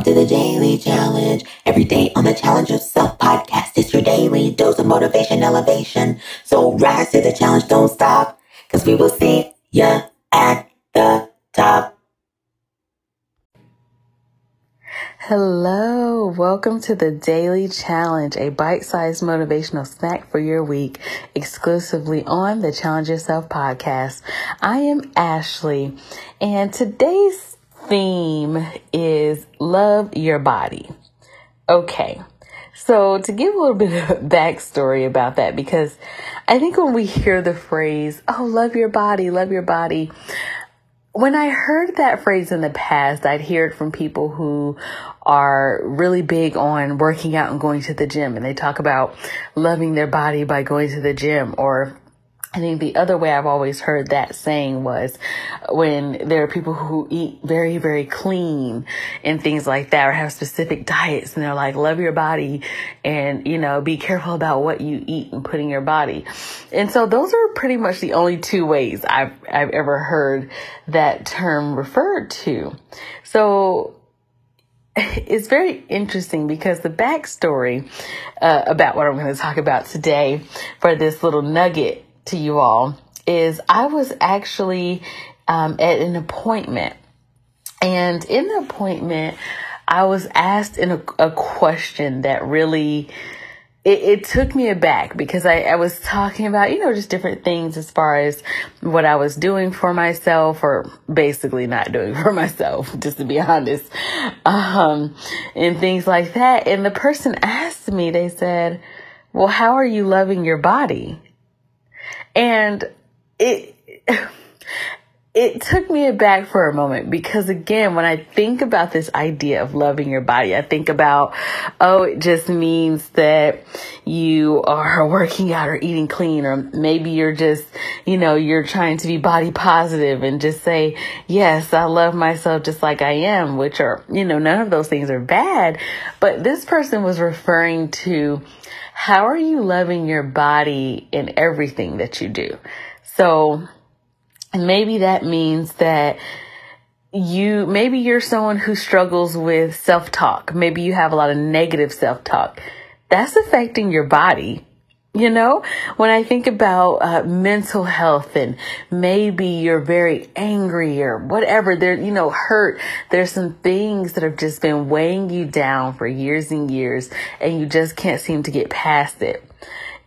Welcome to the Daily Challenge. Every day on the Challenge Yourself podcast, it's your daily dose of motivation elevation. So rise to the challenge, don't stop, because we will see ya at the top. Hello, welcome to the Daily Challenge, a bite sized motivational snack for your week, exclusively on the Challenge Yourself podcast. I am Ashley, and today's theme is love your body. Okay. So to give a little bit of backstory about that, because I think when we hear the phrase, oh, love your body, love your body, when I heard that phrase in the past, I'd hear it from people who are really big on working out and going to the gym and they talk about loving their body by going to the gym or I think the other way I've always heard that saying was when there are people who eat very, very clean and things like that or have specific diets and they're like, love your body and, you know, be careful about what you eat and put in your body. And so those are pretty much the only two ways I've, I've ever heard that term referred to. So it's very interesting because the backstory uh, about what I'm going to talk about today for this little nugget to you all is I was actually um, at an appointment. And in the appointment, I was asked in a, a question that really it, it, took me aback because I, I was talking about, you know, just different things as far as what I was doing for myself or basically not doing for myself, just to be honest, um, and things like that. And the person asked me, they said, well, how are you loving your body? And it, it took me aback for a moment because again, when I think about this idea of loving your body, I think about, oh, it just means that you are working out or eating clean, or maybe you're just, you know, you're trying to be body positive and just say, yes, I love myself just like I am, which are, you know, none of those things are bad. But this person was referring to how are you loving your body in everything that you do? So maybe that means that you, maybe you're someone who struggles with self talk. Maybe you have a lot of negative self talk. That's affecting your body. You know, when I think about uh, mental health and maybe you're very angry or whatever, there, you know, hurt, there's some things that have just been weighing you down for years and years and you just can't seem to get past it.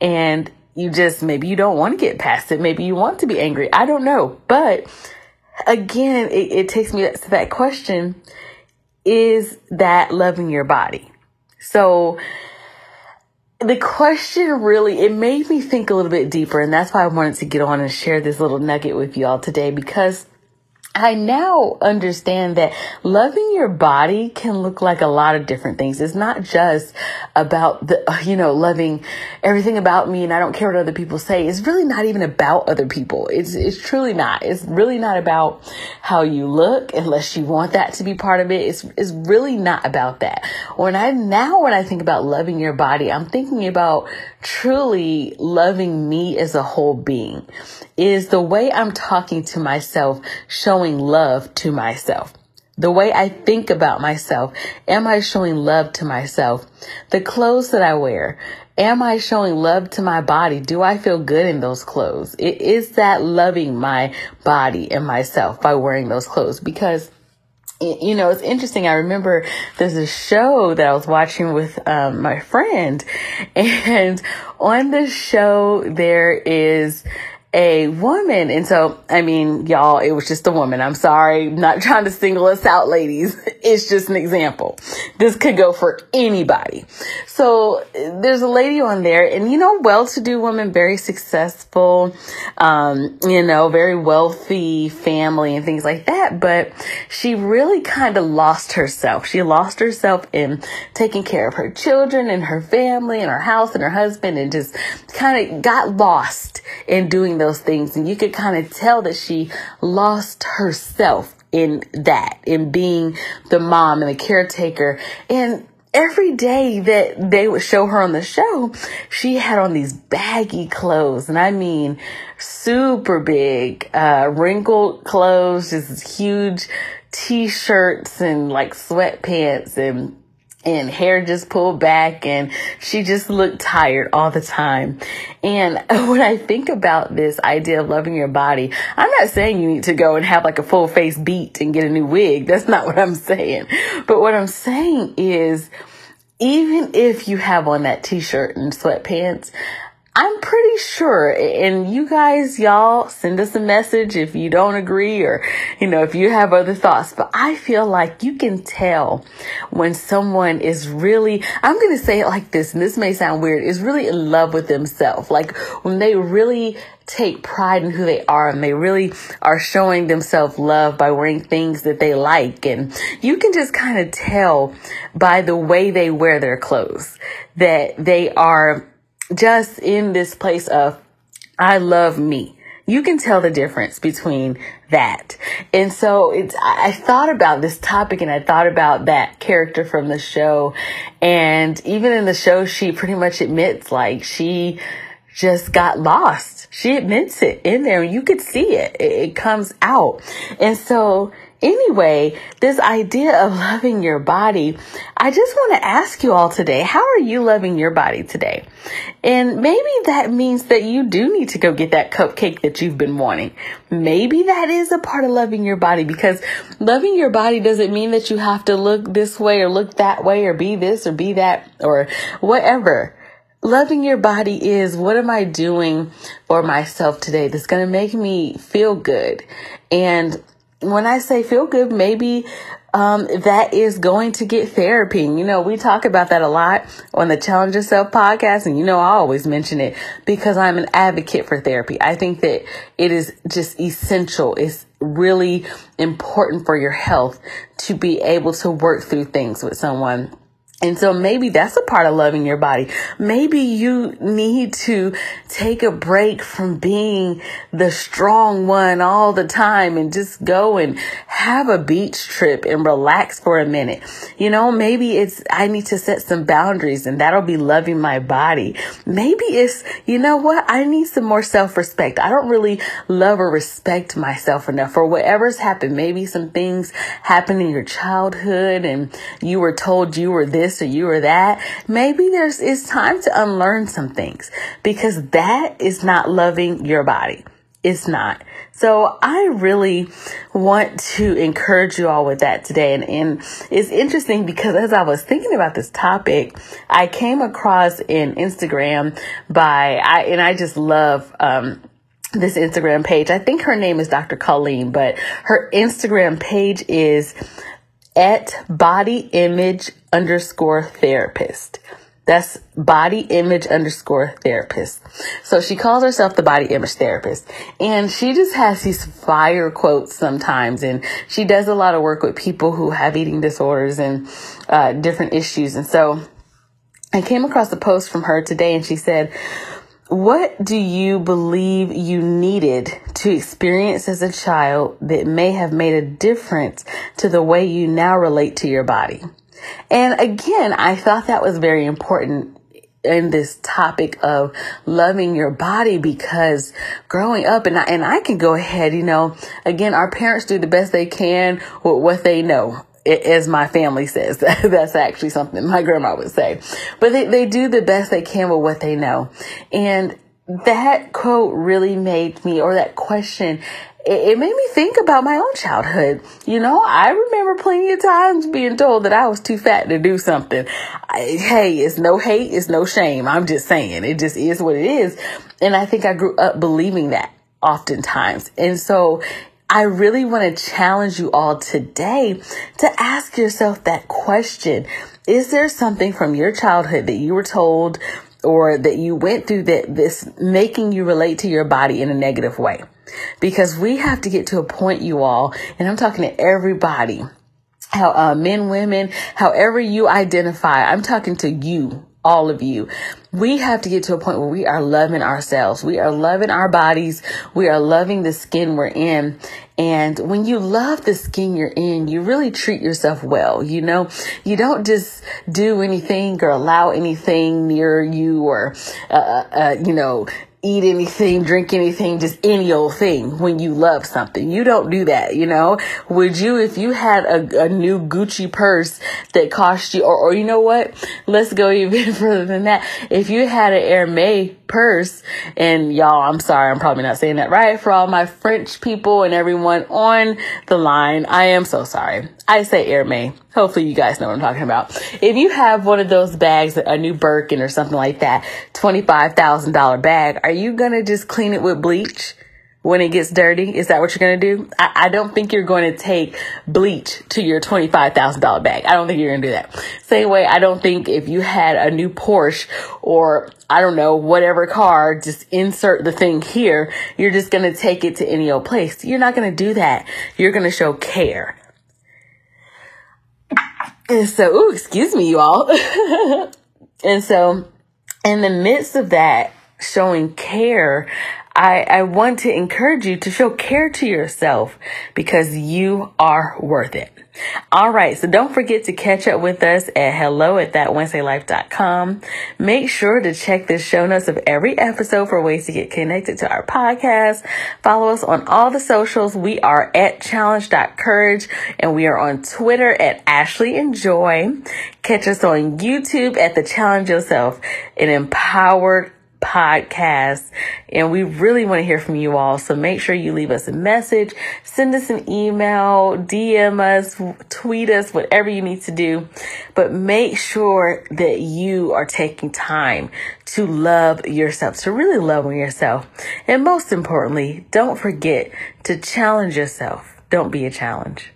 And you just, maybe you don't want to get past it. Maybe you want to be angry. I don't know. But again, it, it takes me to that question. Is that loving your body? So, the question really it made me think a little bit deeper and that's why I wanted to get on and share this little nugget with you all today because I now understand that loving your body can look like a lot of different things. It's not just about the, you know, loving everything about me and I don't care what other people say. It's really not even about other people. It's, it's truly not. It's really not about how you look unless you want that to be part of it. It's, it's really not about that. When I, now when I think about loving your body, I'm thinking about truly loving me as a whole being. Is the way I'm talking to myself showing showing love to myself? The way I think about myself, am I showing love to myself? The clothes that I wear, am I showing love to my body? Do I feel good in those clothes? Is that loving my body and myself by wearing those clothes because you know, it's interesting. I remember there's a show that I was watching with um, my friend, and on the show, there is a woman. And so, I mean, y'all, it was just a woman. I'm sorry. I'm not trying to single us out, ladies. It's just an example. This could go for anybody. So there's a lady on there and, you know, well-to-do woman, very successful, um, you know, very wealthy family and things like that. But she really kind of lost herself. She lost herself in taking care of her children and her family and her house and her husband and just kind of got lost in doing those things. And you could kind of tell that she lost herself in that, in being the mom and the caretaker. And every day that they would show her on the show, she had on these baggy clothes. And I mean, super big, uh, wrinkled clothes, just huge t-shirts and like sweatpants and and hair just pulled back and she just looked tired all the time. And when I think about this idea of loving your body, I'm not saying you need to go and have like a full face beat and get a new wig. That's not what I'm saying. But what I'm saying is, even if you have on that t-shirt and sweatpants, I'm pretty sure, and you guys, y'all send us a message if you don't agree or, you know, if you have other thoughts, but I feel like you can tell when someone is really, I'm going to say it like this, and this may sound weird, is really in love with themselves. Like when they really take pride in who they are and they really are showing themselves love by wearing things that they like. And you can just kind of tell by the way they wear their clothes that they are just in this place of, I love me. You can tell the difference between that. And so it's, I thought about this topic and I thought about that character from the show. And even in the show, she pretty much admits like she just got lost. She admits it in there. and You could see it. It, it comes out. And so Anyway, this idea of loving your body, I just want to ask you all today, how are you loving your body today? And maybe that means that you do need to go get that cupcake that you've been wanting. Maybe that is a part of loving your body because loving your body doesn't mean that you have to look this way or look that way or be this or be that or whatever. Loving your body is what am I doing for myself today that's going to make me feel good? And when I say feel good, maybe um, that is going to get therapy. You know, we talk about that a lot on the Challenge Yourself podcast. And you know, I always mention it because I'm an advocate for therapy. I think that it is just essential. It's really important for your health to be able to work through things with someone and so maybe that's a part of loving your body. Maybe you need to take a break from being the strong one all the time and just go and have a beach trip and relax for a minute. You know, maybe it's, I need to set some boundaries and that'll be loving my body. Maybe it's, you know what? I need some more self respect. I don't really love or respect myself enough for whatever's happened. Maybe some things happened in your childhood and you were told you were this this or you or that, maybe there's, it's time to unlearn some things because that is not loving your body. It's not. So I really want to encourage you all with that today. And, and it's interesting because as I was thinking about this topic, I came across an Instagram by, I, and I just love, um, this Instagram page. I think her name is Dr. Colleen, but her Instagram page is at body image underscore therapist. That's body image underscore therapist. So she calls herself the body image therapist and she just has these fire quotes sometimes. And she does a lot of work with people who have eating disorders and uh, different issues. And so I came across a post from her today and she said, what do you believe you needed to experience as a child that may have made a difference to the way you now relate to your body? And again, I thought that was very important in this topic of loving your body because growing up and I, and I can go ahead, you know, again, our parents do the best they can with what they know as my family says. That's actually something my grandma would say. But they, they do the best they can with what they know. And that quote really made me, or that question, it, made me think about my own childhood. You know, I remember plenty of times being told that I was too fat to do something. I, hey, it's no hate, it's no shame. I'm just saying, it just is what it is. And I think I grew up believing that oftentimes. And so I really want to challenge you all today to ask yourself that question. Is there something from your childhood that you were told or that you went through that this making you relate to your body in a negative way? Because we have to get to a point, you all, and I'm talking to everybody, how uh, men, women, however you identify, I'm talking to you all of you. We have to get to a point where we are loving ourselves. We are loving our bodies. We are loving the skin we're in. And when you love the skin you're in, you really treat yourself well. You know, you don't just do anything or allow anything near you or, uh, uh, uh you know, eat anything, drink anything, just any old thing when you love something. You don't do that, you know? Would you, if you had a, a new Gucci purse that cost you, or, or you know what? Let's go even further than that. If you had an Hermes purse, and y'all, I'm sorry, I'm probably not saying that right for all my French people and everyone on the line. I am so sorry. I say Hermes. Hopefully you guys know what I'm talking about. If you have one of those bags, a new Birkin or something like that, $25,000 bag, are you going to just clean it with bleach? when it gets dirty? Is that what you're going to do? I, I, don't think you're going to take bleach to your $25,000 bag. I don't think you're going to do that. Same way, I don't think if you had a new Porsche or I don't know, whatever car, just insert the thing here, you're just going to take it to any old place. You're not going to do that. You're going to show care. And so, ooh, excuse me, you all. and so, in the midst of that, showing care, I, I want to encourage you to show care to yourself because you are worth it. All right. So don't forget to catch up with us at hello at thatwednesdaylife.com. Make sure to check the show notes of every episode for ways to get connected to our podcast. Follow us on all the socials. We are at challenge.courage and we are on Twitter at Ashley Enjoy. Catch us on YouTube at the challenge yourself, an empowered podcast. And we really want to hear from you all. So make sure you leave us a message, send us an email, DM us, tweet us, whatever you need to do. But make sure that you are taking time to love yourself, to really love yourself. And most importantly, don't forget to challenge yourself. Don't be a challenge.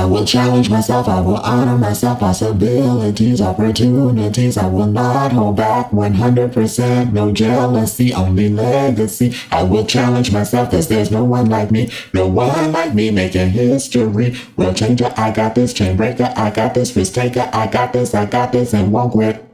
I will challenge myself, I will honor myself, possibilities, opportunities. I will not hold back 100%, no jealousy, only legacy. I will challenge myself, cause there's no one like me, no one like me making history. World changer, I got this, chain breaker, I got this, risk taker, I got this, I got this, and won't quit.